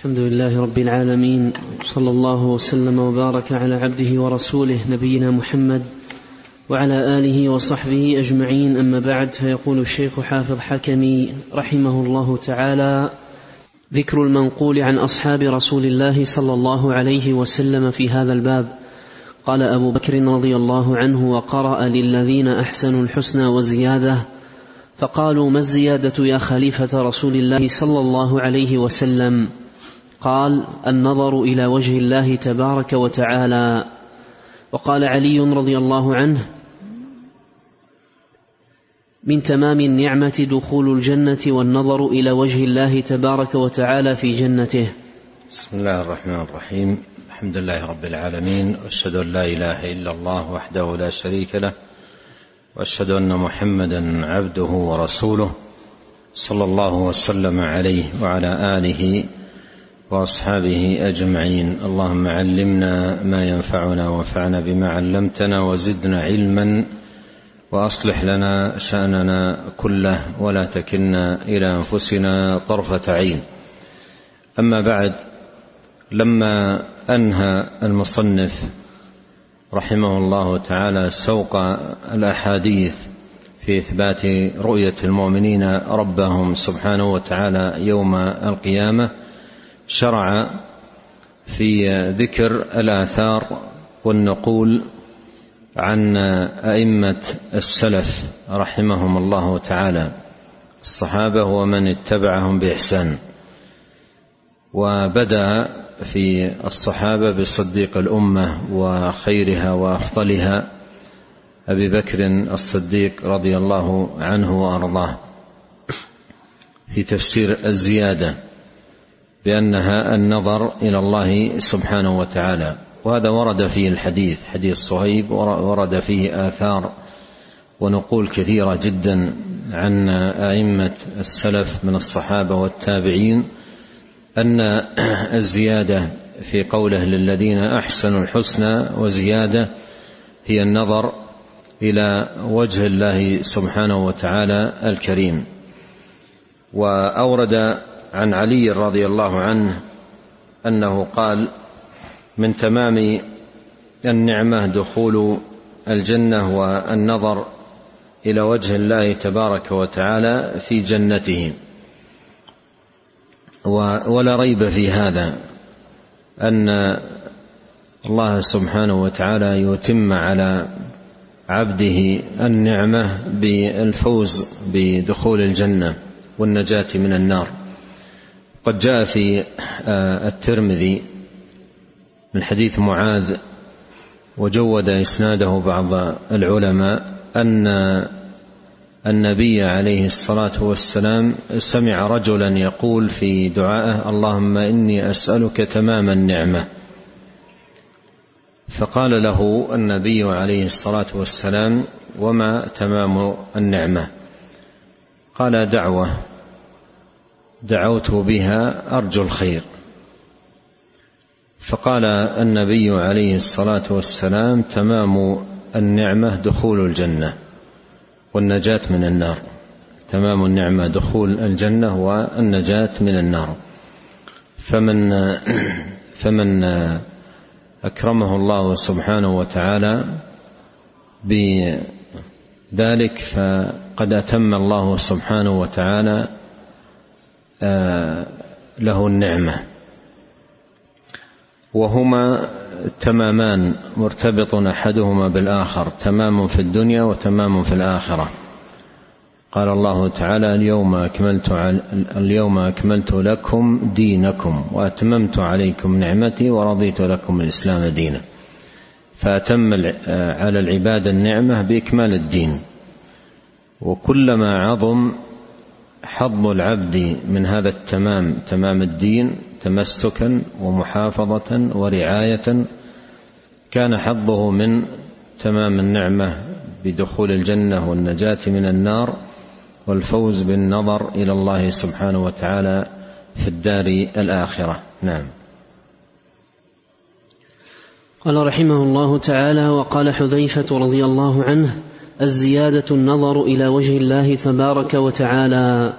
الحمد لله رب العالمين صلى الله وسلم وبارك على عبده ورسوله نبينا محمد وعلى آله وصحبه أجمعين. أما بعد فيقول الشيخ حافظ حكمي رحمه الله تعالى ذكر المنقول عن أصحاب رسول الله صلى الله عليه وسلم في هذا الباب. قال أبو بكر رضي الله عنه وقرأ للذين أحسنوا الحسنى وزيادة. فقالوا ما الزيادة يا خليفة رسول الله صلى الله عليه وسلم؟ قال النظر إلى وجه الله تبارك وتعالى. وقال علي رضي الله عنه من تمام النعمة دخول الجنة والنظر إلى وجه الله تبارك وتعالى في جنته. بسم الله الرحمن الرحيم. الحمد لله رب العالمين وأشهد أن لا إله إلا الله وحده لا شريك له وأشهد أن محمدا عبده ورسوله صلى الله وسلم عليه وعلى آله وأصحابه أجمعين. اللهم علمنا ما ينفعنا وانفعنا بما علمتنا وزدنا علما وأصلح لنا شأننا كله ولا تكلنا إلى أنفسنا طرفة عين. أما بعد لما أنهى المصنف رحمه الله تعالى سوق الأحاديث في إثبات رؤية المؤمنين ربهم سبحانه وتعالى يوم القيامة شرع في ذكر الآثار والنقول عن أئمة السلف رحمهم الله تعالى الصحابة ومن اتبعهم بإحسان. وبدأ في الصحابة بصديق الأمة وخيرها وأفضلها أبي بكر الصديق رضي الله عنه وأرضاه. في تفسير الزيادة. بأنها النظر إلى الله سبحانه وتعالى. وهذا ورد فيه الحديث حديث صهيب ورد فيه آثار ونقول كثيرة جدا عن أئمة السلف من الصحابة والتابعين أن الزيادة في قوله للذين أحسنوا الحسنى وزيادة هي النظر إلى وجه الله سبحانه وتعالى الكريم. وأورد عن علي رضي الله عنه أنه قال من تمام النعمة دخول الجنة والنظر إلى وجه الله تبارك وتعالى في جنته. ولا ريب في هذا أن الله سبحانه وتعالى يتم على عبده النعمة بالفوز بدخول الجنة والنجاة من النار. قد جاء في الترمذي من حديث معاذ وجود إسناده بعض العلماء أن النبي عليه الصلاة والسلام سمع رجلا يقول في دعائه اللهم إني أسألك تمام النعمة. فقال له النبي عليه الصلاة والسلام وما تمام النعمة؟ قال دعوة. دعوت بها أرجو الخير. فقال النبي عليه الصلاة والسلام تمام النعمة دخول الجنة والنجاة من النار. تمام النعمة دخول الجنة والنجاة من النار. فمن فمن أكرمه الله سبحانه وتعالى بذلك فقد أتم الله سبحانه وتعالى له النعمة. وهما تمامان مرتبط أحدهما بالآخر تمام في الدنيا وتمام في الآخرة. قال الله تعالى اليوم أكملت اليوم أكملت لكم دينكم وأتممت عليكم نعمتي ورضيت لكم الإسلام دينا. فأتم على العباد النعمة بإكمال الدين. وكلما عظم حظ العبد من هذا التمام تمام الدين تمسكا ومحافظة ورعاية كان حظه من تمام النعمة بدخول الجنة والنجاة من النار والفوز بالنظر إلى الله سبحانه وتعالى في الدار الآخرة. نعم. قال رحمه الله تعالى وقال حذيفة رضي الله عنه الزيادة النظر إلى وجه الله تبارك وتعالى.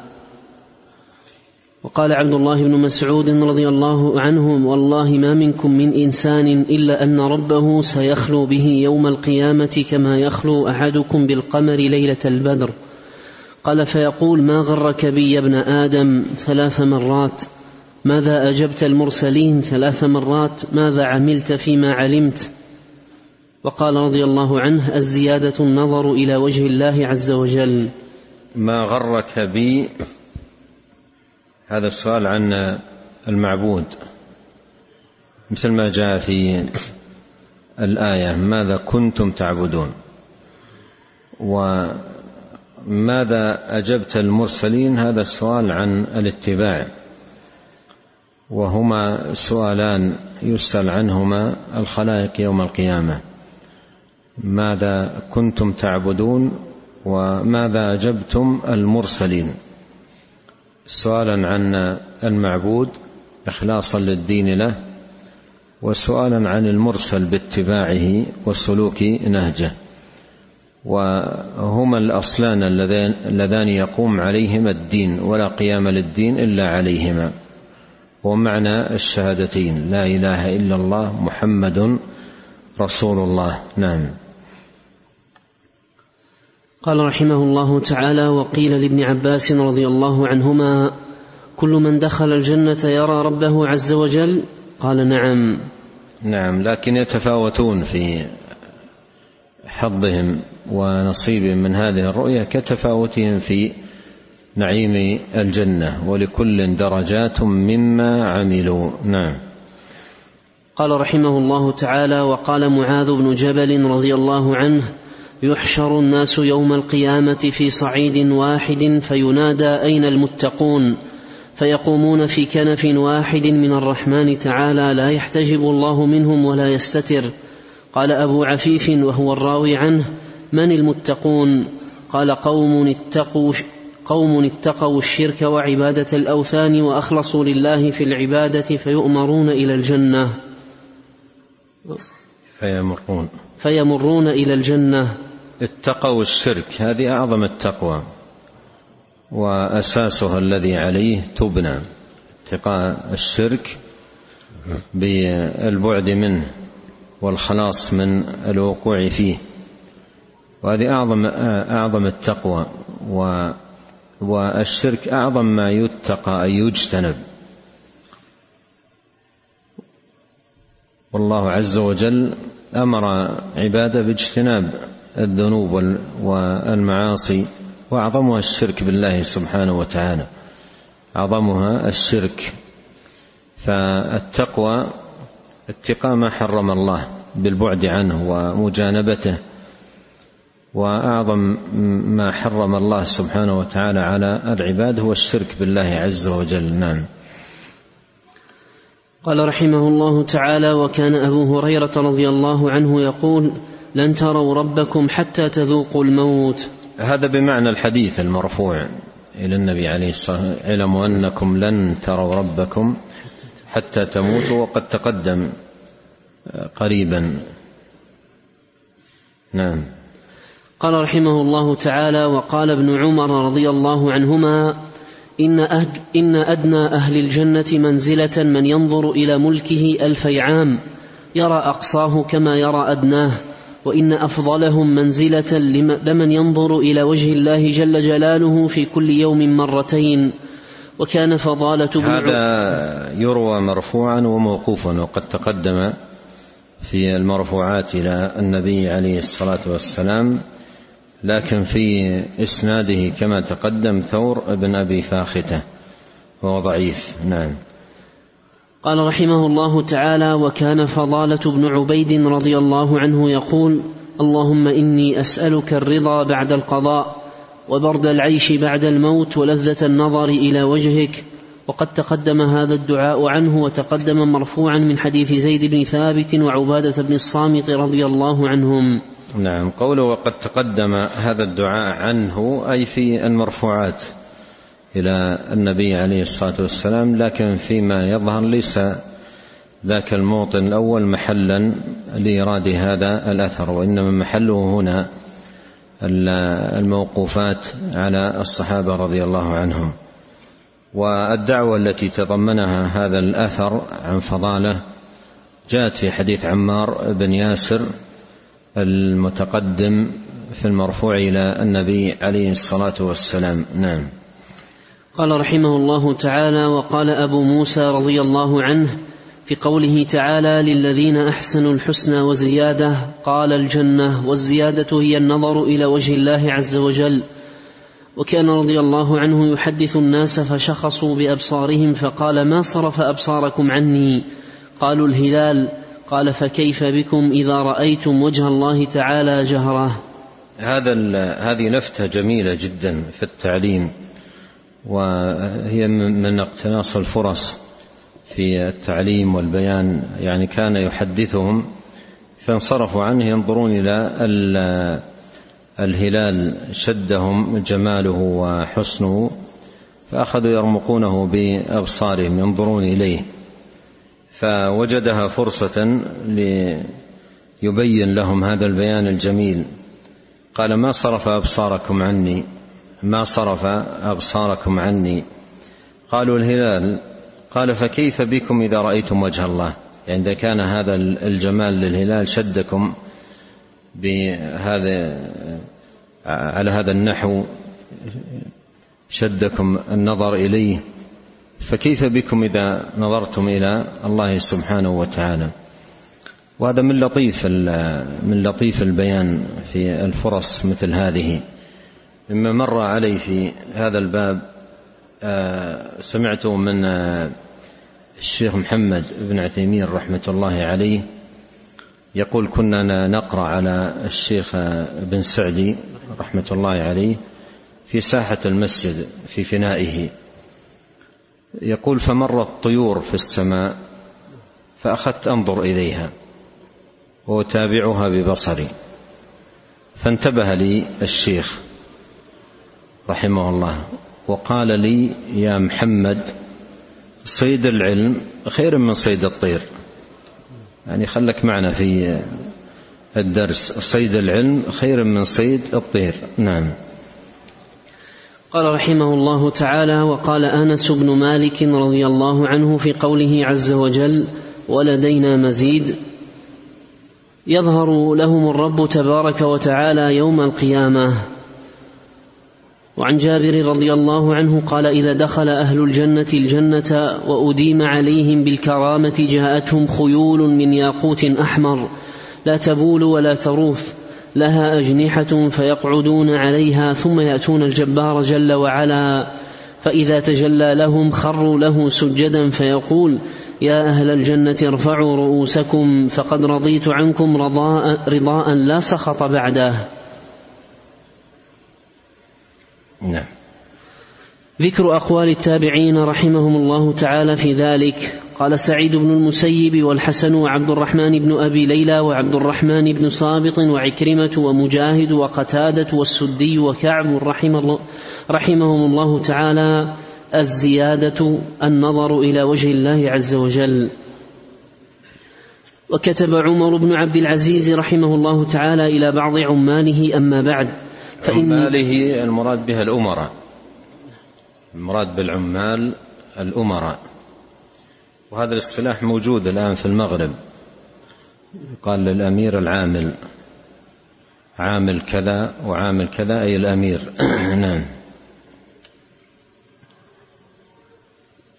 وقال عبد الله بن مسعود رضي الله عنه والله ما منكم من إنسان إلا أن ربه سيخلو به يوم القيامة كما يخلو أحدكم بالقمر ليلة البدر. قال فيقول ما غرك بي يا ابن آدم ثلاث مرات؟ ماذا أجبت المرسلين ثلاث مرات؟ ماذا عملت فيما علمت؟ وقال رضي الله عنه الزيادة النظر إلى وجه الله عز وجل. ما غرك بي؟ هذا السؤال عن المعبود. مثل ما جاء في الآية ماذا كنتم تعبدون؟ وماذا أجبت المرسلين؟ هذا السؤال عن الاتباع. وهما سؤالان يسأل عنهما الخلائق يوم القيامة. ماذا كنتم تعبدون وماذا أجبتم المرسلين؟ سؤالا عن المعبود اخلاصا للدين له وسؤالا عن المرسل باتباعه وسلوك نهجه. وهما الأصلان اللذان يقوم عليهما الدين ولا قيام للدين إلا عليهما. ومعنى الشهادتين لا إله إلا الله محمد رسول الله. نعم. قال رحمه الله تعالى وقيل لابن عباس رضي الله عنهما كل من دخل الجنة يرى ربه عز وجل؟ قال نعم. نعم لكن يتفاوتون في حظهم ونصيبهم من هذه الرؤيا كتفاوتهم في نعيم الجنة ولكل درجات مما عملوا. نعم. قال رحمه الله تعالى وقال معاذ بن جبل رضي الله عنه يحشر الناس يوم القيامة في صعيد واحد فينادى أين المتقون؟ فيقومون في كنف واحد من الرحمن تعالى لا يحتجب الله منهم ولا يستتر. قال أبو عفيف وهو الراوي عنه من المتقون؟ قال قوم اتقوا قوم اتقوا الشرك وعبادة الأوثان وأخلصوا لله في العبادة فيؤمرون إلى الجنة. فيمرون. فيمرون إلى الجنة. اتقوا الشرك. هذه أعظم التقوى وأساسها الذي عليه تبنى. اتقاء الشرك بالبعد منه والخلاص من الوقوع فيه. وهذه اعظم أعظم التقوى. و والشرك أعظم ما يتقى اي يجتنب. والله عز وجل أمر عباده باجتناب الذنوب والمعاصي وأعظمها الشرك بالله سبحانه وتعالى. أعظمها الشرك. فالتقوى اتقاء ما حرم الله بالبعد عنه ومجانبته وأعظم ما حرم الله سبحانه وتعالى على العباد هو الشرك بالله عز وجل. نعم. قال رحمه الله تعالى وكان أبو هريرة رضي الله عنه يقول لن تروا ربكم حتى تذوقوا الموت هذا بمعنى الحديث المرفوع إلى النبي عليه الصلاة والسلام اعلموا أنكم لن تروا ربكم حتى تموتوا وقد تقدم قريبا نعم. قال رحمه الله تعالى وقال ابن عمر رضي الله عنهما إن, إن أدنى أهل الجنة منزلة من ينظر إلى ملكه ألفي عام يرى أقصاه كما يرى أدناه وإن أفضلهم منزلة لمن ينظر إلى وجه الله جل جلاله في كل يوم مرتين. وكان فضالة بن هذا يروى مرفوعا وموقوفا وقد تقدم في المرفوعات إلى النبي عليه الصلاة والسلام لكن في إسناده كما تقدم ثور بن أبي فاختة وهو ضعيف. نعم. قال رحمه الله تعالى وكان فضالة بن عبيد رضي الله عنه يقول اللهم إني أسألك الرضا بعد القضاء وبرد العيش بعد الموت ولذة النظر إلى وجهك. وقد تقدم هذا الدعاء عنه وتقدم مرفوعا من حديث زيد بن ثابت وعبادة بن الصامت رضي الله عنهم. نعم. قوله وقد تقدم هذا الدعاء عنه أي في المرفوعات إلى النبي عليه الصلاة والسلام لكن فيما يظهر ليس ذاك الموطن الأول محلا لإيراد هذا الأثر وإنما محله هنا الموقوفات على الصحابة رضي الله عنهم. والدعوة التي تضمنها هذا الأثر عن فضالة جاءت في حديث عمار بن ياسر المتقدم في المرفوع إلى النبي عليه الصلاة والسلام. نعم. قال رحمه الله تعالى وقال أبو موسى رضي الله عنه في قوله تعالى للذين أحسنوا الحسنى وزيادة قال الجنة والزيادة هي النظر إلى وجه الله عز وجل. وكان رضي الله عنه يحدث الناس فشخصوا بأبصارهم فقال ما صرف أبصاركم عني؟ قالوا الهلال. قال فكيف بكم إذا رأيتم وجه الله تعالى جهره هذا هذه لفته جميلة جدا في التعليم وهي من اقتناص الفرص في التعليم والبيان. يعني كان يحدثهم فانصرفوا عنه ينظرون إلى الهلال شدهم جماله وحسنه فأخذوا يرمقونه بأبصارهم ينظرون إليه. فوجدها فرصة ليبين لهم هذا البيان الجميل. قال ما صرف أبصاركم عني ما صرف أبصاركم عني؟ قالوا الهلال. قال فكيف بكم إذا رأيتم وجه الله؟ يعني إذا كان هذا الجمال للهلال شدكم بهذا على هذا النحو شدكم النظر إليه. فكيف بكم إذا نظرتم إلى الله سبحانه وتعالى؟ وهذا من لطيف من لطيف البيان في الفرص مثل هذه. مما مر علي في هذا الباب آه، سمعت من آه، الشيخ محمد بن عثيمين رحمة الله عليه يقول كنا نقرأ على الشيخ بن سعدي رحمة الله عليه في ساحة المسجد في فنائه يقول فمرت طيور في السماء فأخذت أنظر إليها وأتابعها ببصري فانتبه لي الشيخ رحمه الله وقال لي يا محمد صيد العلم خير من صيد الطير يعني خلك معنا في الدرس صيد العلم خير من صيد الطير. نعم. قال رحمه الله تعالى وقال آنس بن مالك رضي الله عنه في قوله عز وجل ولدينا مزيد يظهر لهم الرب تبارك وتعالى يوم القيامة. وعن جابر رضي الله عنه قال إذا دخل أهل الجنة الجنة وأديم عليهم بالكرامة جاءتهم خيول من ياقوت أحمر. لا تبول ولا تروث لها أجنحة فيقعدون عليها ثم يأتون الجبار جل وعلا. فإذا تجلى لهم خروا له سجدا فيقول يا أهل الجنة ارفعوا رؤوسكم فقد رضيت عنكم رضاء, رضاء لا سخط بعده. نعم. ذكر أقوال التابعين رحمهم الله تعالى في ذلك. قال سعيد بن المسيب والحسن وعبد الرحمن بن أبي ليلى وعبد الرحمن بن صابط وعكرمة ومجاهد وقتادة والسدي وكعب رحم الله رحمهم الله تعالى الزيادة النظر إلى وجه الله عز وجل. وكتب عمر بن عبد العزيز رحمه الله تعالى إلى بعض عماله أما بعد فإن عماله المراد بها الأمراء. المراد بالعمال الأمراء. وهذا الاصطلاح موجود الآن في المغرب. قال للأمير العامل عامل كذا وعامل كذا أي الأمير. نعم.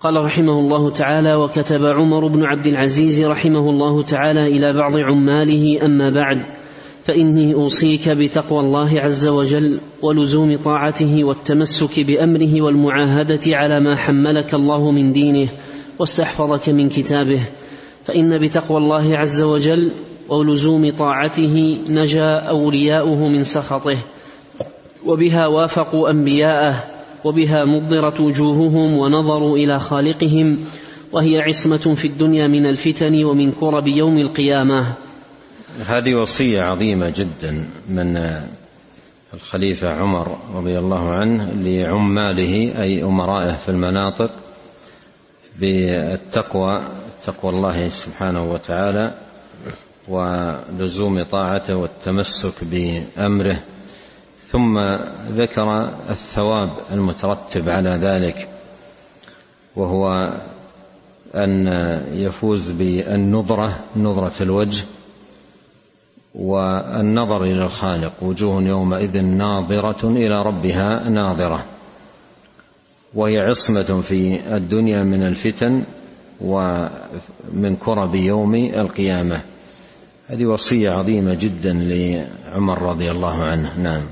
قال رحمه الله تعالى وكتب عمر بن عبد العزيز رحمه الله تعالى إلى بعض عماله أما بعد فإني أوصيك بتقوى الله عز وجل ولزوم طاعته والتمسك بأمره والمعاهدة على ما حملك الله من دينه واستحفظك من كتابه فإن بتقوى الله عز وجل ولزوم طاعته نجا أولياؤه من سخطه وبها وافقوا أنبياءه وبها مضرت وجوههم ونظروا إلى خالقهم وهي عصمة في الدنيا من الفتن ومن كرب يوم القيامة. هذه وصية عظيمة جدا من الخليفة عمر رضي الله عنه لعماله أي أمرائه في المناطق. بالتقوى تقوى الله سبحانه وتعالى ولزوم طاعته والتمسك بأمره ثم ذكر الثواب المترتب على ذلك وهو أن يفوز بالنظرة نظرة الوجه والنظر إلى الخالق وجوه يومئذ ناظرة إلى ربها ناظرة. وهي عصمة في الدنيا من الفتن ومن كرب يوم القيامة. هذه وصية عظيمة جدا لعمر رضي الله عنه. نعم.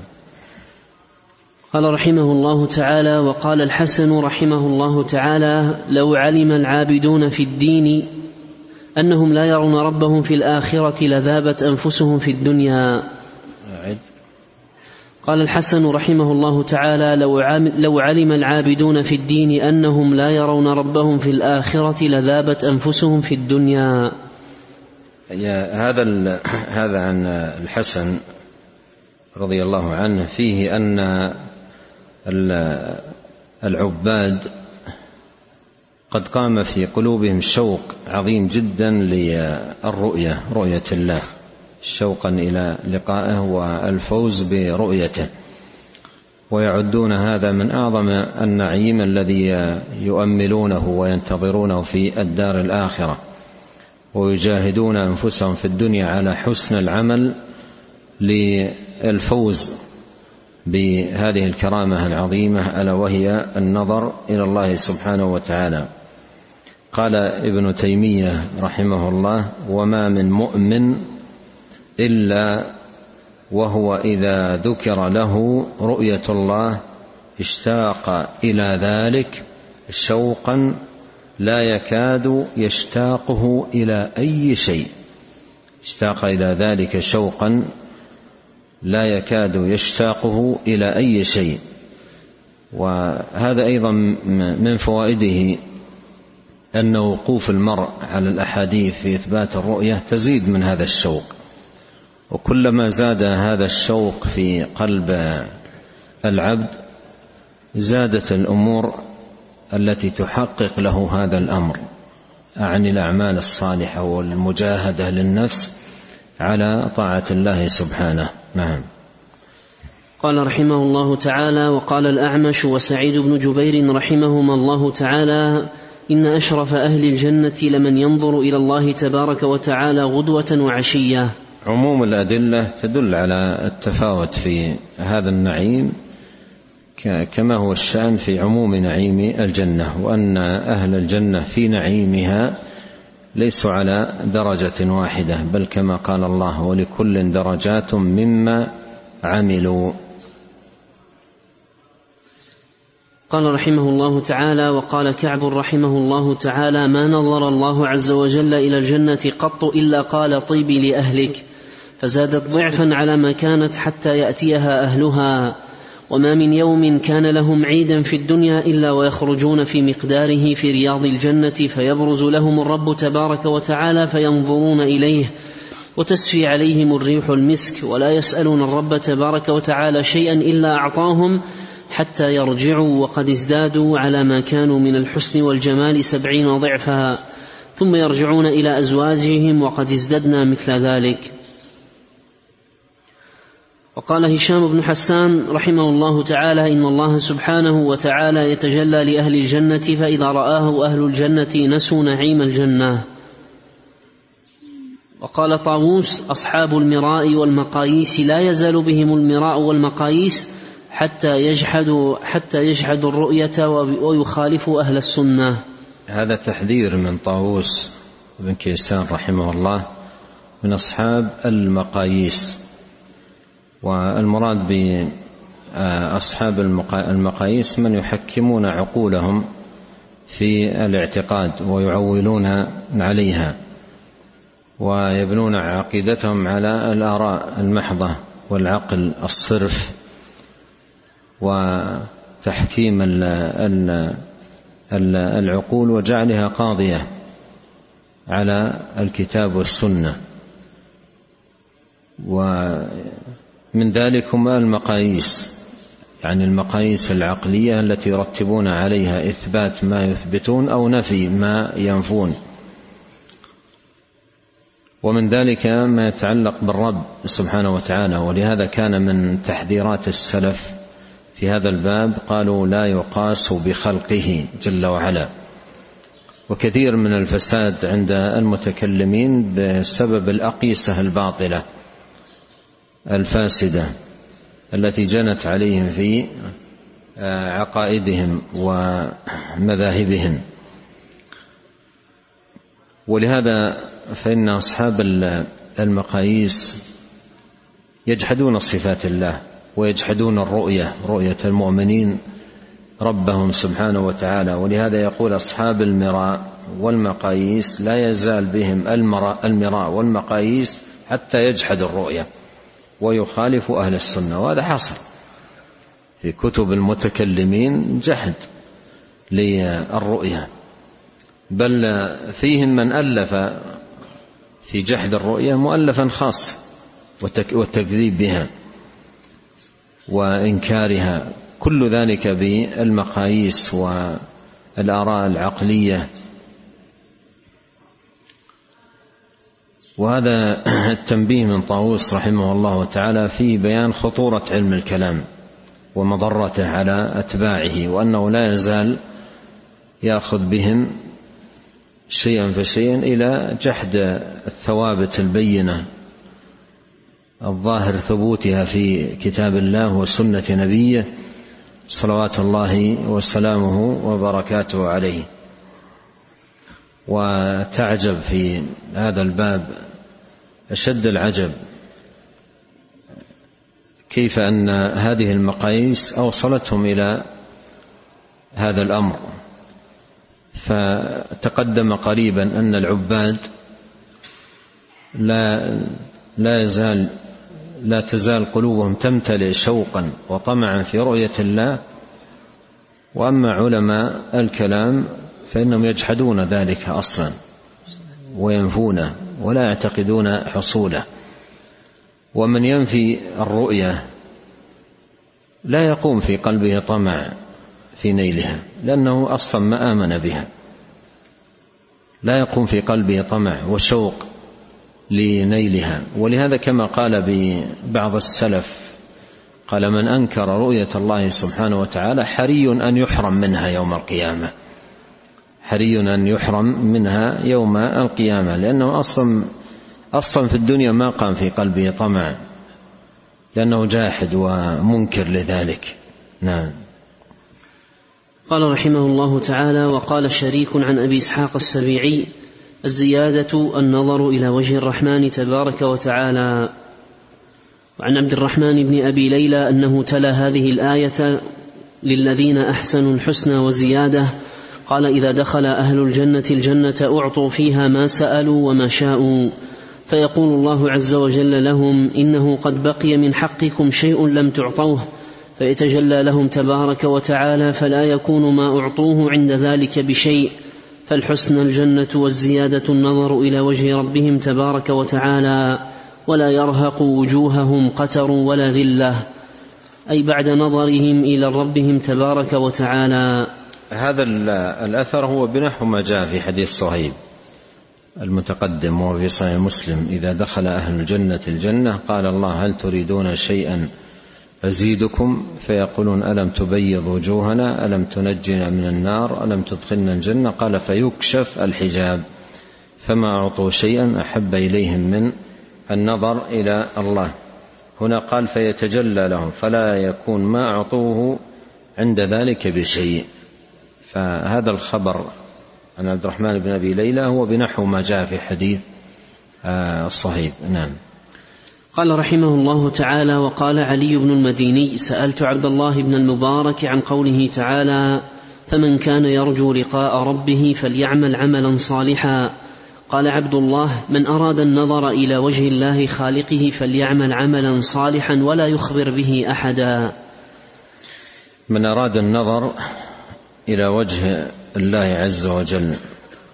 قال رحمه الله تعالى وقال الحسن رحمه الله تعالى لو علم العابدون في الدين أنهم لا يرون ربهم في الآخرة لذابت أنفسهم في الدنيا. قال الحسن رحمه الله تعالى لو, علم العابدون في الدين أنهم لا يرون ربهم في الآخرة لذابت أنفسهم في الدنيا. هذا هذا عن الحسن رضي الله عنه. فيه أن العباد قد قام في قلوبهم شوق عظيم جدا للرؤيه رؤية الله. شوقا إلى لقائه والفوز برؤيته. ويعدون هذا من أعظم النعيم الذي يؤملونه وينتظرونه في الدار الآخرة. ويجاهدون أنفسهم في الدنيا على حسن العمل للفوز بهذه الكرامة العظيمة ألا وهي النظر إلى الله سبحانه وتعالى. قال ابن تيمية رحمه الله وما من مؤمن إلا وهو إذا ذكر له رؤية الله اشتاق إلى ذلك شوقا لا يكاد يشتاقه إلى أي شيء. اشتاق إلى ذلك شوقا لا يكاد يشتاقه إلى أي شيء. وهذا أيضا من فوائده أن وقوف المرء على الأحاديث في إثبات الرؤية تزيد من هذا الشوق. وكلما زاد هذا الشوق في قلب العبد زادت الأمور التي تحقق له هذا الأمر عن الأعمال الصالحة والمجاهدة للنفس على طاعة الله سبحانه. نعم. قال رحمه الله تعالى وقال الأعمش وسعيد بن جبير رحمهما الله تعالى إن أشرف أهل الجنة لمن ينظر إلى الله تبارك وتعالى غدوة وعشية. عموم الأدلة تدل على التفاوت في هذا النعيم كما هو الشأن في عموم نعيم الجنة وأن أهل الجنة في نعيمها ليسوا على درجة واحدة بل كما قال الله ولكل درجات مما عملوا. قال رحمه الله تعالى وقال كعب رحمه الله تعالى ما نظر الله عز وجل إلى الجنة قط إلا قال طيبي لأهلك. فزادت ضعفا على ما كانت حتى يأتيها أهلها. وما من يوم كان لهم عيدا في الدنيا إلا ويخرجون في مقداره في رياض الجنة فيبرز لهم الرب تبارك وتعالى فينظرون إليه وتسفي عليهم الريح المسك ولا يسألون الرب تبارك وتعالى شيئا إلا أعطاهم حتى يرجعوا وقد ازدادوا على ما كانوا من الحسن والجمال سبعين ضعفا. ثم يرجعون إلى أزواجهم وقد ازددنا مثل ذلك. وقال هشام بن حسان رحمه الله تعالى إن الله سبحانه وتعالى يتجلى لأهل الجنة فإذا رآه أهل الجنة نسوا نعيم الجنة. وقال طاووس أصحاب المراء والمقاييس لا يزال بهم المراء والمقاييس حتى يجحدوا حتى يجحدوا الرؤية ويخالفوا أهل السنة. هذا تحذير من طاووس بن كيسان رحمه الله من أصحاب المقاييس. والمراد بأصحاب المقاييس من يحكمون عقولهم في الاعتقاد ويعولون عليها ويبنون عقيدتهم على الآراء المحضة والعقل الصرف وتحكيم العقول وجعلها قاضية على الكتاب والسنة. من ذلك هما المقاييس يعني المقاييس العقلية التي يرتبون عليها إثبات ما يثبتون أو نفي ما ينفون. ومن ذلك ما يتعلق بالرب سبحانه وتعالى ولهذا كان من تحذيرات السلف في هذا الباب قالوا لا يقاس بخلقه جل وعلا. وكثير من الفساد عند المتكلمين بسبب الأقيسة الباطلة. الفاسدة التي جنت عليهم في عقائدهم ومذاهبهم. ولهذا فإن أصحاب المقاييس يجحدون صفات الله ويجحدون الرؤية رؤية المؤمنين ربهم سبحانه وتعالى. ولهذا يقول أصحاب المراء والمقاييس لا يزال بهم المراء والمقاييس حتى يجحد الرؤية. ويخالف أهل السنة وهذا حصل في كتب المتكلمين جحد للرؤية بل فيهم من ألف في جحد الرؤية مؤلفا خاصا والتكذيب بها وإنكارها. كل ذلك بالمقاييس والآراء العقلية وهذا التنبيه من طاووس رحمه الله تعالى في بيان خطورة علم الكلام ومضرته على أتباعه وأنه لا يزال يأخذ بهم شيئا فشيئا إلى جحد الثوابت البينة الظاهر ثبوتها في كتاب الله وسنة نبيه صلوات الله وسلامه وبركاته عليه. وتعجب في هذا الباب أشد العجب. كيف أن هذه المقاييس أوصلتهم إلى هذا الأمر. فتقدم قريبا أن العباد لا لا يزال لا تزال قلوبهم تمتلئ شوقا وطمعا في رؤية الله. وأما علماء الكلام فإنهم يجحدون ذلك أصلا. وينفونه ولا يعتقدون حصوله. ومن ينفي الرؤية لا يقوم في قلبه طمع في نيلها لأنه أصلا ما آمن بها. لا يقوم في قلبه طمع وشوق لنيلها. ولهذا كما قال ببعض السلف قال من أنكر رؤية الله سبحانه وتعالى حري أن يحرم منها يوم القيامة. حري أن يحرم منها يوم القيامة لأنه أصلا أصلا في الدنيا ما قام في قلبه طمع لأنه جاحد ومنكر لذلك. نعم. قال رحمه الله تعالى وقال شريك عن أبي إسحاق السبيعي الزيادة النظر إلى وجه الرحمن تبارك وتعالى. وعن عبد الرحمن بن أبي ليلى أنه تلا هذه الآية للذين أحسنوا الحسنى وزيادة قال إذا دخل أهل الجنة الجنة أعطوا فيها ما سألوا وما شاءوا. فيقول الله عز وجل لهم إنه قد بقي من حقكم شيء لم تعطوه. فيتجلى لهم تبارك وتعالى فلا يكون ما أعطوه عند ذلك بشيء. فالحسنى الجنة والزيادة النظر إلى وجه ربهم تبارك وتعالى ولا يرهق وجوههم قتر ولا ذلة. أي بعد نظرهم إلى ربهم تبارك وتعالى. هذا الأثر هو بنحو ما جاء في حديث صهيب المتقدم وهو في صحيح مسلم. إذا دخل أهل الجنة الجنة قال الله هل تريدون شيئا أزيدكم؟ فيقولون ألم تبيض وجوهنا؟ ألم تنجنا من النار؟ ألم تدخلنا الجنة؟ قال فيكشف الحجاب. فما أعطوا شيئا أحب إليهم من النظر إلى الله. هنا قال فيتجلى لهم فلا يكون ما أعطوه عند ذلك بشيء. فهذا الخبر عن عبد الرحمن بن أبي ليلى هو بنحو ما جاء في حديث آه، الصهيب. نعم. قال رحمه الله تعالى وقال علي بن المديني سألت عبد الله بن المبارك عن قوله تعالى فمن كان يرجو لقاء ربه فليعمل عملا صالحا. قال عبد الله من أراد النظر إلى وجه الله خالقه فليعمل عملا صالحا ولا يخبر به احدا. من أراد النظر إلى وجه الله عز وجل.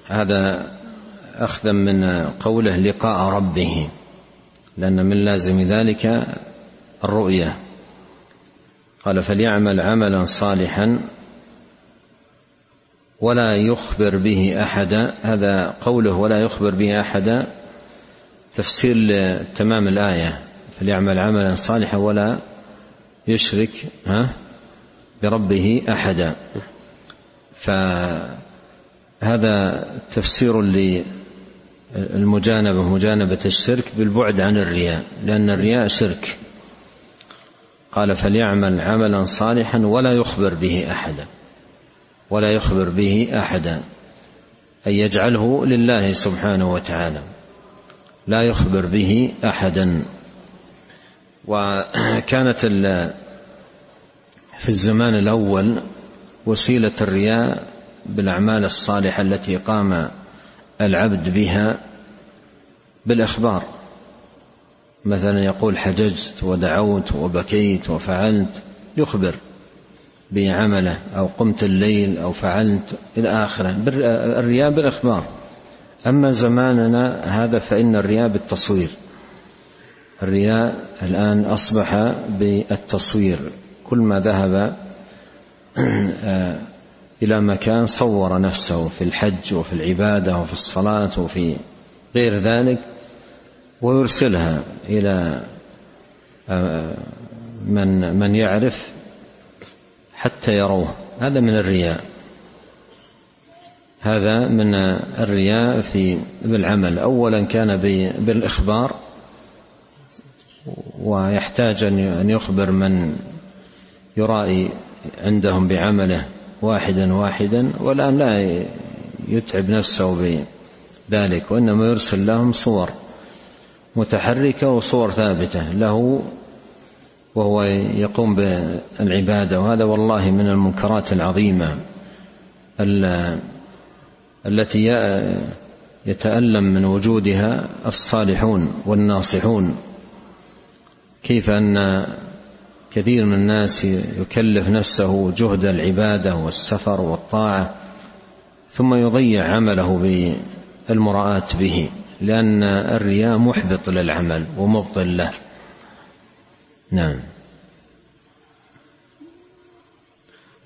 هذا اخذا من قوله لقاء ربه لأن من لازم ذلك الرؤية. قال فليعمل عملا صالحا ولا يخبر به أحدا هذا قوله ولا يخبر به أحدا تفسير تمام الآية. فليعمل عملا صالحا ولا يشرك ها بربه أحدا ف هذا تفسير للمجانبة مجانبة الشرك بالبعد عن الرياء لأن الرياء شرك. قال فليعمل عملا صالحا ولا يخبر به أحدا. ولا يخبر به أحدا. أي يجعله لله سبحانه وتعالى. لا يخبر به أحدا. وكانت في الزمان الأول وسيلة الرياء بالأعمال الصالحة التي قام العبد بها بالإخبار. مثلا يقول حججت ودعوت وبكيت وفعلت يخبر بعمله أو قمت الليل أو فعلت إلى آخره. الرياء بالإخبار. أما زماننا هذا فإن الرياء بالتصوير. الرياء الآن أصبح بالتصوير. كل ما ذهب إلى مكان صور نفسه في الحج وفي العبادة وفي الصلاة وفي غير ذلك ويرسلها إلى من من يعرف حتى يروه. هذا من الرياء. هذا من الرياء في بالعمل. اولا كان بالإخبار ويحتاج أن يخبر من يرائي عندهم بعمله واحدا واحدا والآن لا يتعب نفسه بذلك وإنما يرسل لهم صور متحركة وصور ثابتة له وهو يقوم بالعبادة وهذا والله من المنكرات العظيمة التي يتألم من وجودها الصالحون والناصحون. كيف أن كثير من الناس يكلف نفسه جهد العبادة والسفر والطاعة ثم يضيع عمله بالمراءة به لأن الرياء محبط للعمل ومبطل له. نعم.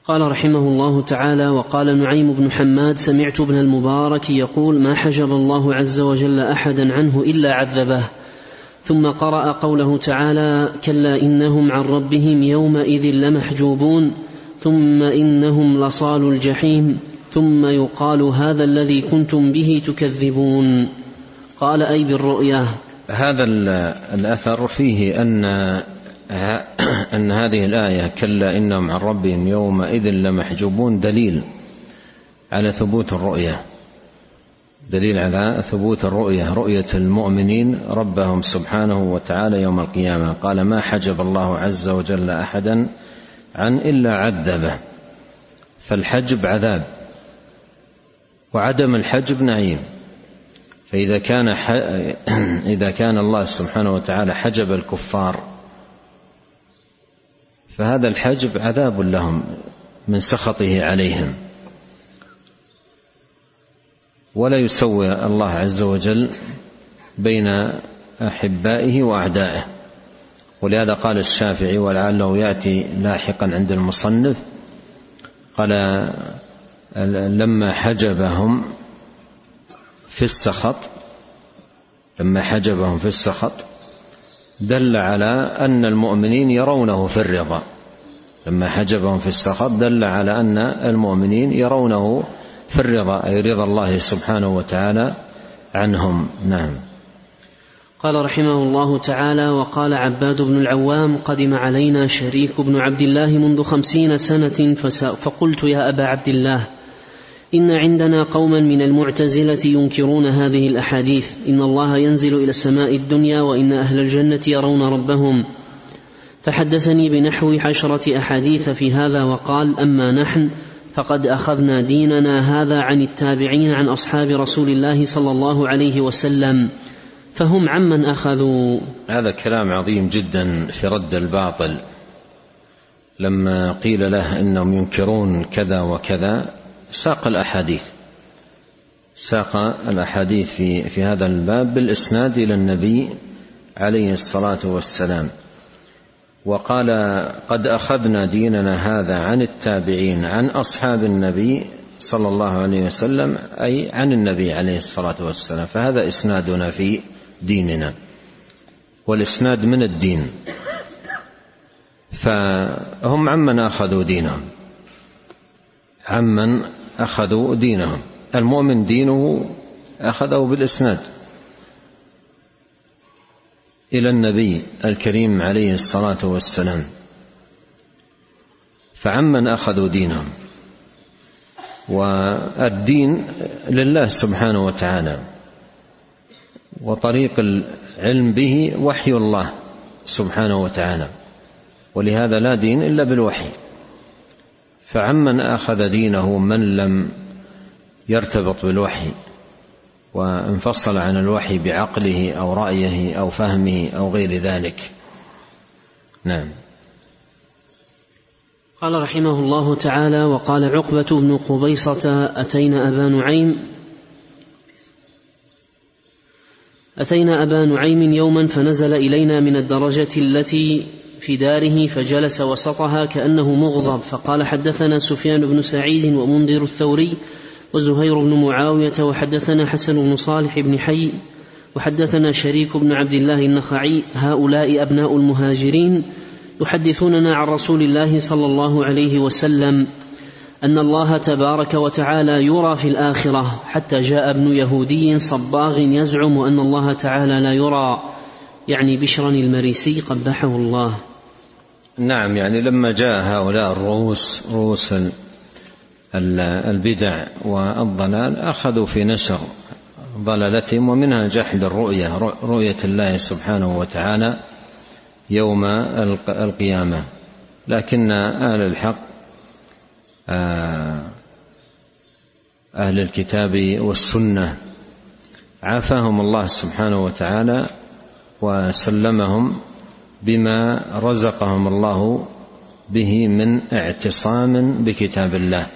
قال رحمه الله تعالى وقال نعيم بن حماد سمعت ابن المبارك يقول ما حجب الله عز وجل أحدا عنه إلا عذبه. ثم قرأ قوله تعالى كلا إنهم عن ربهم يومئذ لمحجوبون ثم إنهم لصال الجحيم ثم يقال هذا الذي كنتم به تكذبون. قال أي بالرؤيا؟ هذا الأثر فيه أن أن هذه الآية كلا إنهم عن ربهم يومئذ لمحجوبون دليل على ثبوت الرؤية دليل على ثبوت الرؤية رؤية المؤمنين ربهم سبحانه وتعالى يوم القيامة. قال ما حجب الله عز وجل أحدا عن إلا عذبه. فالحجب عذاب وعدم الحجب نعيم. فإذا كان إذا كان الله سبحانه وتعالى حجب الكفار فهذا الحجب عذاب لهم من سخطه عليهم. ولا يسوي الله عز وجل بين أحبائه وأعدائه. ولهذا قال الشافعي ولعله يأتي لاحقا عند المصنف قال لما حجبهم في السخط لما حجبهم في السخط دل على أن المؤمنين يرونه في الرضا. لما حجبهم في السخط دل على أن المؤمنين يرونه في الرضا أي رضا الله سبحانه وتعالى عنهم. نعم. قال رحمه الله تعالى وقال عباد بن العوام قدم علينا شريك بن عبد الله منذ خمسين سنة فقلت يا أبا عبد الله إن عندنا قوما من المعتزلة ينكرون هذه الأحاديث. إن الله ينزل إلى السماء الدنيا وإن أهل الجنة يرون ربهم. فحدثني بنحو عشرة أحاديث في هذا وقال أما نحن فقد أخذنا ديننا هذا عن التابعين عن أصحاب رسول الله صلى الله عليه وسلم فهم عمن أخذوا. هذا كلام عظيم جدا في رد الباطل. لما قيل له إنهم ينكرون كذا وكذا ساق الأحاديث. ساق الأحاديث في في هذا الباب بالإسناد إلى النبي عليه الصلاة والسلام. وقال قد أخذنا ديننا هذا عن التابعين عن أصحاب النبي صلى الله عليه وسلم أي عن النبي عليه الصلاة والسلام. فهذا إسنادنا في ديننا والإسناد من الدين. فهم عمن أخذوا دينهم عمن أخذوا دينهم. المؤمن دينه أخذه بالإسناد. إلى النبي الكريم عليه الصلاة والسلام. فعمن أخذوا دينهم والدين لله سبحانه وتعالى وطريق العلم به وحي الله سبحانه وتعالى. ولهذا لا دين إلا بالوحي. فعمن أخذ دينه من لم يرتبط بالوحي. وانفصل عن الوحي بعقله أو رأيه أو فهمه أو غير ذلك. نعم. قال رحمه الله تعالى وقال عقبة بن قبيصة أتينا أبا نعيم أتينا أبا نعيم يوما فنزل إلينا من الدرجة التي في داره فجلس وسطها كأنه مغضب فقال حدثنا سفيان بن سعيد ومنذر الثوري وزهير بن معاوية وحدثنا حسن بن صالح بن حي وحدثنا شريك بن عبد الله النخعي هؤلاء أبناء المهاجرين يحدثوننا عن رسول الله صلى الله عليه وسلم أن الله تبارك وتعالى يرى في الآخرة حتى جاء ابن يهودي صباغ يزعم أن الله تعالى لا يرى يعني بشرا المريسي قبحه الله. نعم يعني لما جاء هؤلاء الرؤوس رؤوس البدع والضلال أخذوا في نشر ضلالتهم ومنها جحد الرؤية رؤية الله سبحانه وتعالى يوم القيامة. لكن أهل الحق آه، أهل الكتاب والسنة عافاهم الله سبحانه وتعالى وسلمهم بما رزقهم الله به من اعتصام بكتاب الله.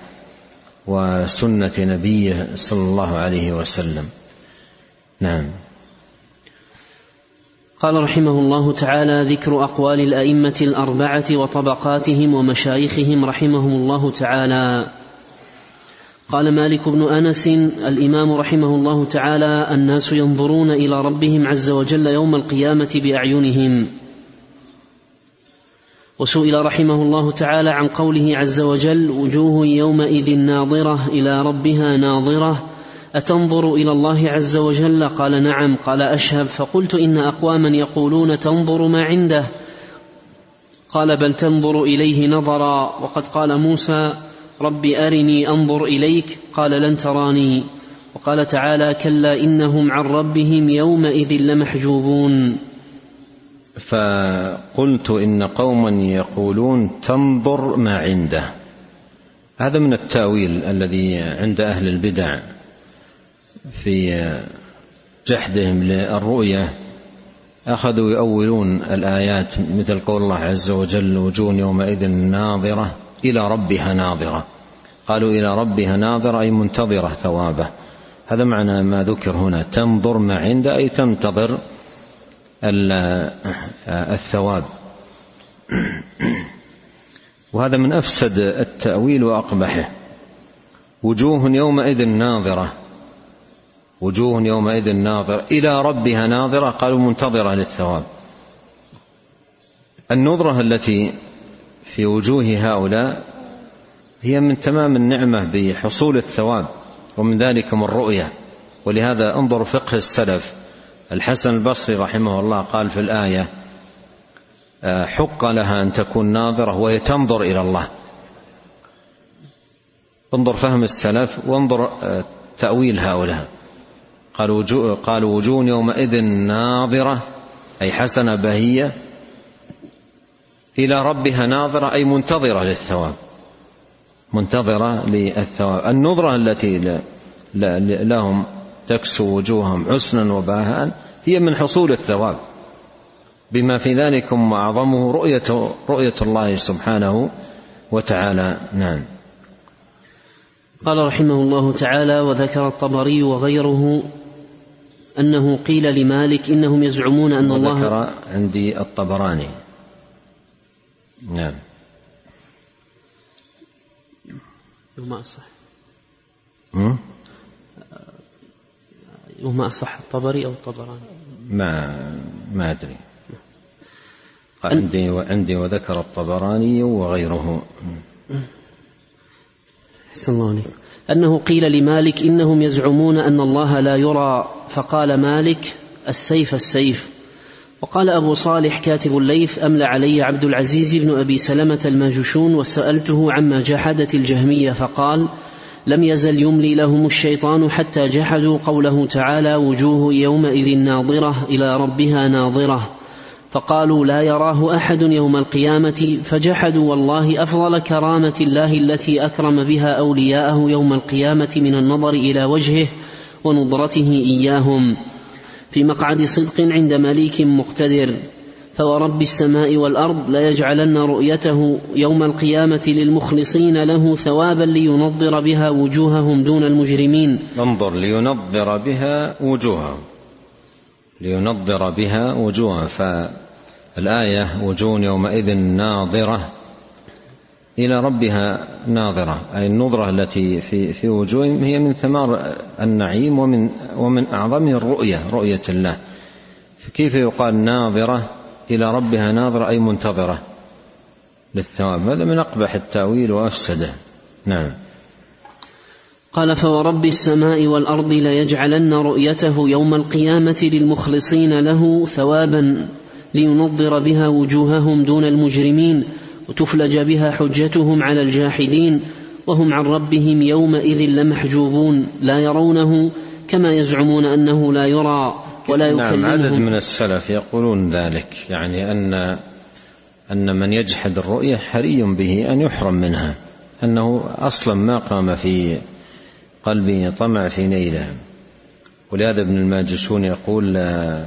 وسنة نبيه صلى الله عليه وسلم. نعم. قال رحمه الله تعالى ذكر أقوال الأئمة الأربعة وطبقاتهم ومشايخهم رحمهم الله تعالى. قال مالك بن أنس الإمام رحمه الله تعالى الناس ينظرون إلى ربهم عز وجل يوم القيامة بأعينهم. وسئل رحمه الله تعالى عن قوله عز وجل وجوه يومئذ ناظرة إلى ربها ناظرة أتنظر إلى الله عز وجل؟ قال نعم. قال أشهب. فقلت إن أقواما يقولون تنظر ما عنده. قال بل تنظر إليه نظرا. وقد قال موسى رب أرني أنظر إليك. قال لن تراني. وقال تعالى كلا إنهم عن ربهم يومئذ لمحجوبون. فقلت إن قوما يقولون تنظر ما عنده. هذا من التأويل الذي عند أهل البدع في جحدهم للرؤية. أخذوا يؤولون الآيات مثل قول الله عز وجل وجوه يومئذ ناظرة إلى ربها ناظرة. قالوا إلى ربها ناظرة أي منتظرة ثوابه. هذا معنى ما ذكر هنا تنظر ما عنده أي تنتظر الثواب. وهذا من أفسد التأويل وأقبحه. وجوه يومئذ ناظرة. وجوه يومئذ ناظرة. إلى ربها ناظرة. قالوا منتظرة للثواب. النظرة التي في وجوه هؤلاء هي من تمام النعمة بحصول الثواب. ومن ذلكم الرؤية ولهذا انظر فقه السلف. الحسن البصري رحمه الله قال في الآية آه، حق لها أن تكون ناظرة وهي تنظر إلى الله. انظر فهم السلف وانظر آه، تأويل هؤلاء. وجوه, قالوا وجوه يومئذ ناظرة أي حسنة بهية إلى ربها ناظرة أي منتظرة للثواب. منتظرة للثواب. النظرة التي لهم تكسو وجوههم حسنا وباهاء هي من حصول الثواب. بما في ذلك أعظمه رؤية رؤية الله سبحانه وتعالى. نعم. قال رحمه الله تعالى وذكر الطبري وغيره أنه قيل لمالك إنهم يزعمون أن الله ذكر عندي الطبراني. نعم. وما أصح وما أصح الطبري أو الطبراني. ما ما أدري. عندي وعندي وذكر الطبراني وغيره. أحسن الله عليك. أنه قيل لمالك إنهم يزعمون أن الله لا يرى. فقال مالك السيف السيف. وقال أبو صالح كاتب الليث أملى علي عبد العزيز بن أبي سلمة الماجشون وسألته عما جحدت الجهمية فقال لم يزل يملي لهم الشيطان حتى جحدوا قوله تعالى وجوه يومئذ ناظرة إلى ربها ناظرة. فقالوا لا يراه أحد يوم القيامة فجحدوا والله أفضل كرامة الله التي أكرم بها أولياءه يوم القيامة من النظر إلى وجهه ونظرته إياهم. في مقعد صدق عند مليك مقتدر. فورب السماء والأرض ليجعلن رؤيته يوم القيامة للمخلصين له ثوابا لينظر بها وجوههم دون المجرمين. انظر لينظر بها وجوههم. لينظر بها وجوههم. فالآية وجوه يومئذ ناظرة إلى ربها ناظرة. أي النظرة التي في في وجوههم هي من ثمار النعيم ومن ومن أعظمه الرؤية رؤية الله. فكيف يقال ناظرة؟ إلى ربها ناظرة أي منتظرة للثواب. هذا من أقبح التأويل وأفسده. نعم. قال فورب السماء والأرض ليجعلن رؤيته يوم القيامة للمخلصين له ثوابا لينظر بها وجوههم دون المجرمين وتفلج بها حجتهم على الجاحدين وهم عن ربهم يومئذ لمحجوبون لا يرونه كما يزعمون أنه لا يرى. ولا يكلمهم نعم عدد من السلف يقولون ذلك يعني أن أن من يجحد الرؤية حري به أن يحرم منها أنه أصلا ما قام في قلبه طمع في نيلها ولهذا ابن الماجشون يقول لا,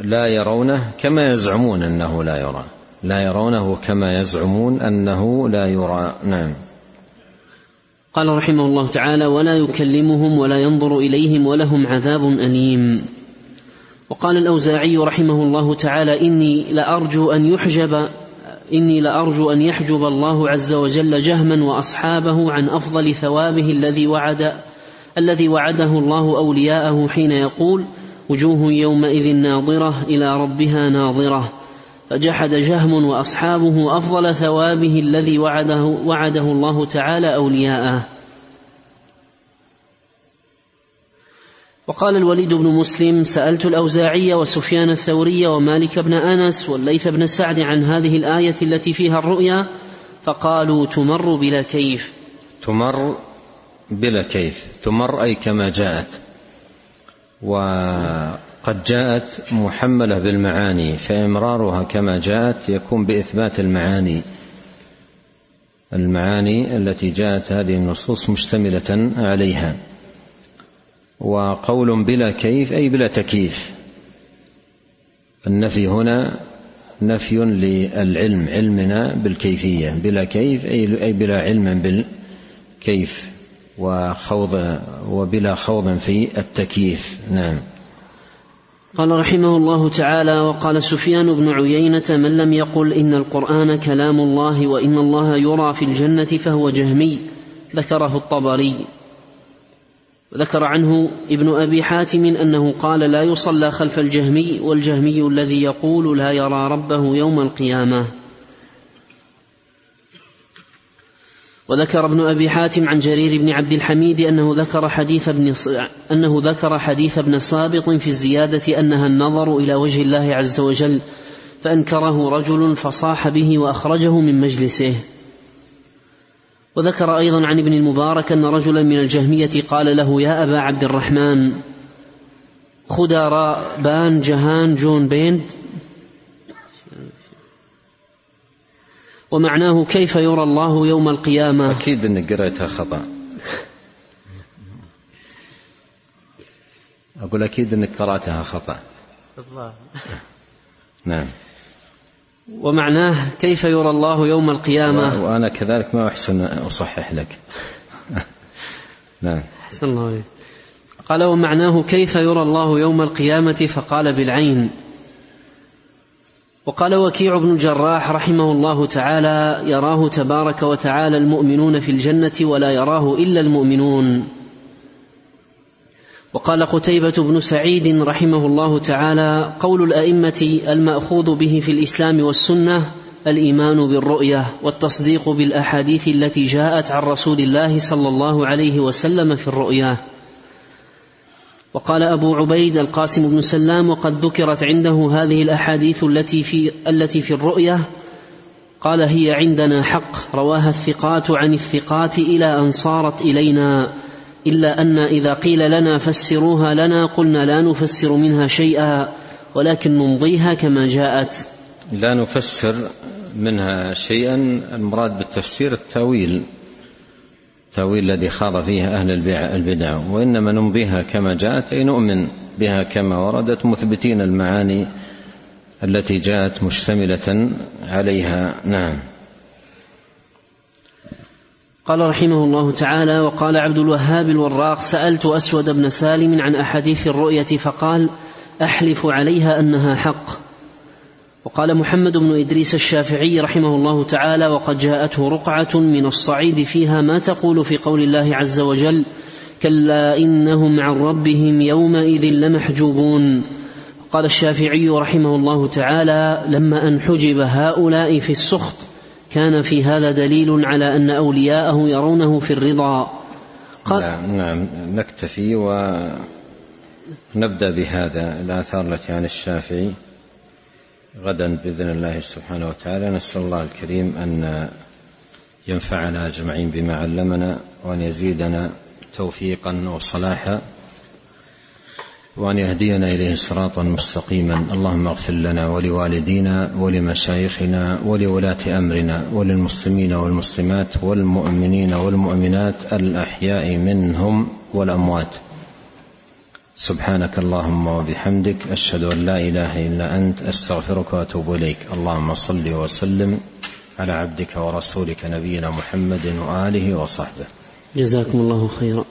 لا يرونه كما يزعمون أنه لا يرى لا يرونه كما يزعمون أنه لا يرى. نعم. قال رحمه الله تعالى ولا يكلمهم ولا ينظر إليهم ولهم عذاب أليم. وقال الأوزاعي رحمه الله تعالى إني لأرجو أن يحجب إني لأرجو أن يحجب الله عز وجل جهما وأصحابه عن أفضل ثوابه الذي وعد الذي وعده الله أولياءه حين يقول وجوه يومئذ ناظرة إلى ربها ناظرة. فجحد جهم وأصحابه أفضل ثوابه الذي وعده وعده الله تعالى أولياءه. وقال الوليد بن مسلم سألت الاوزاعي وسفيان الثوري ومالك بن أنس والليث بن سعد عن هذه الآية التي فيها الرؤيا فقالوا تمر بلا كيف. تمر بلا كيف. تمر أي كما جاءت. و قد جاءت محملة بالمعاني فإمرارها كما جاءت يكون بإثبات المعاني. المعاني التي جاءت هذه النصوص مشتملة عليها. وقول بلا كيف أي بلا تكييف. النفي هنا نفي للعلم علمنا بالكيفية. بلا كيف أي بلا علم بالكيف. وخوض وبلا خوض في التكييف. نعم. قال رحمه الله تعالى وقال سفيان بن عيينة من لم يقل إن القرآن كلام الله وإن الله يرى في الجنة فهو جهمي ذكره الطبري. ذكر عنه ابن أبي حاتم أنه قال لا يصلى خلف الجهمي والجهمي الذي يقول لا يرى ربه يوم القيامة وذكر ابن أبي حاتم عن جرير بن عبد الحميد أنه ذكر حديث ابن أنه ذكر حديث ابن سابط في الزيادة أنها النظر إلى وجه الله عز وجل فأنكره رجل فصاح به وأخرجه من مجلسه. وذكر أيضا عن ابن المبارك أن رجلا من الجهمية قال له يا أبا عبد الرحمن خدى بان جهان جون بيند ومعناه كيف يرى الله يوم القيامة؟ أكيد أنك قرأتها خطأ. أقول أكيد أنك قرأتها خطأ. نعم. ومعناه كيف يرى الله يوم القيامة؟ وأنا كذلك ما أحسن أصحح لك. نعم. أحسن الله عليك قال ومعناه كيف يرى الله يوم القيامة؟ فقال بالعين. وقال وكيع بن الجراح رحمه الله تعالى يراه تبارك وتعالى المؤمنون في الجنة ولا يراه إلا المؤمنون. وقال قتيبة بن سعيد رحمه الله تعالى قول الأئمة المأخوذ به في الإسلام والسنة الإيمان بالرؤية والتصديق بالأحاديث التي جاءت عن رسول الله صلى الله عليه وسلم في الرؤيا وقال أبو عبيد القاسم بن سلام وقد ذكرت عنده هذه الأحاديث التي في التي في الرؤية. قال هي عندنا حق. رواها الثقات عن الثقات إلى أن صارت إلينا. إلا أن إذا قيل لنا فسروها لنا قلنا لا نفسر منها شيئا ولكن نمضيها كما جاءت. لا نفسر منها شيئا المراد بالتفسير التأويل. التأويل الذي خاض فيه أهل البدع وإنما نمضيها كما جاءت أي نؤمن بها كما وردت مثبتين المعاني التي جاءت مشتملة عليها. نعم. قال رحمه الله تعالى وقال عبد الوهاب الوراق سألت أسود بن سالم عن أحاديث الرؤية فقال أحلف عليها أنها حق. وقال محمد بن إدريس الشافعي رحمه الله تعالى وقد جاءته رقعة من الصعيد فيها ما تقول في قول الله عز وجل كلا إنهم عن ربهم يومئذ لمحجوبون قال الشافعي رحمه الله تعالى لما أن حجب هؤلاء في السخط كان في هذا دليل على أن أولياءه يرونه في الرضا قال نعم, نعم نكتفي ونبدأ بهذا الآثار التي عن الشافعي. غدا بإذن الله سبحانه وتعالى. نسأل الله الكريم أن ينفعنا اجمعين بما علمنا وأن يزيدنا توفيقا وصلاحا وأن يهدينا إليه صراطا مستقيما. اللهم اغفر لنا ولوالدينا ولمشايخنا ولولاة أمرنا وللمسلمين والمسلمات والمؤمنين والمؤمنات الأحياء منهم والأموات. سبحانك اللهم وبحمدك أشهد أن لا إله إلا أنت أستغفرك وأتوب إليك. اللهم صل وسلم على عبدك ورسولك نبينا محمد وآله وصحبه. جزاكم الله خيرا.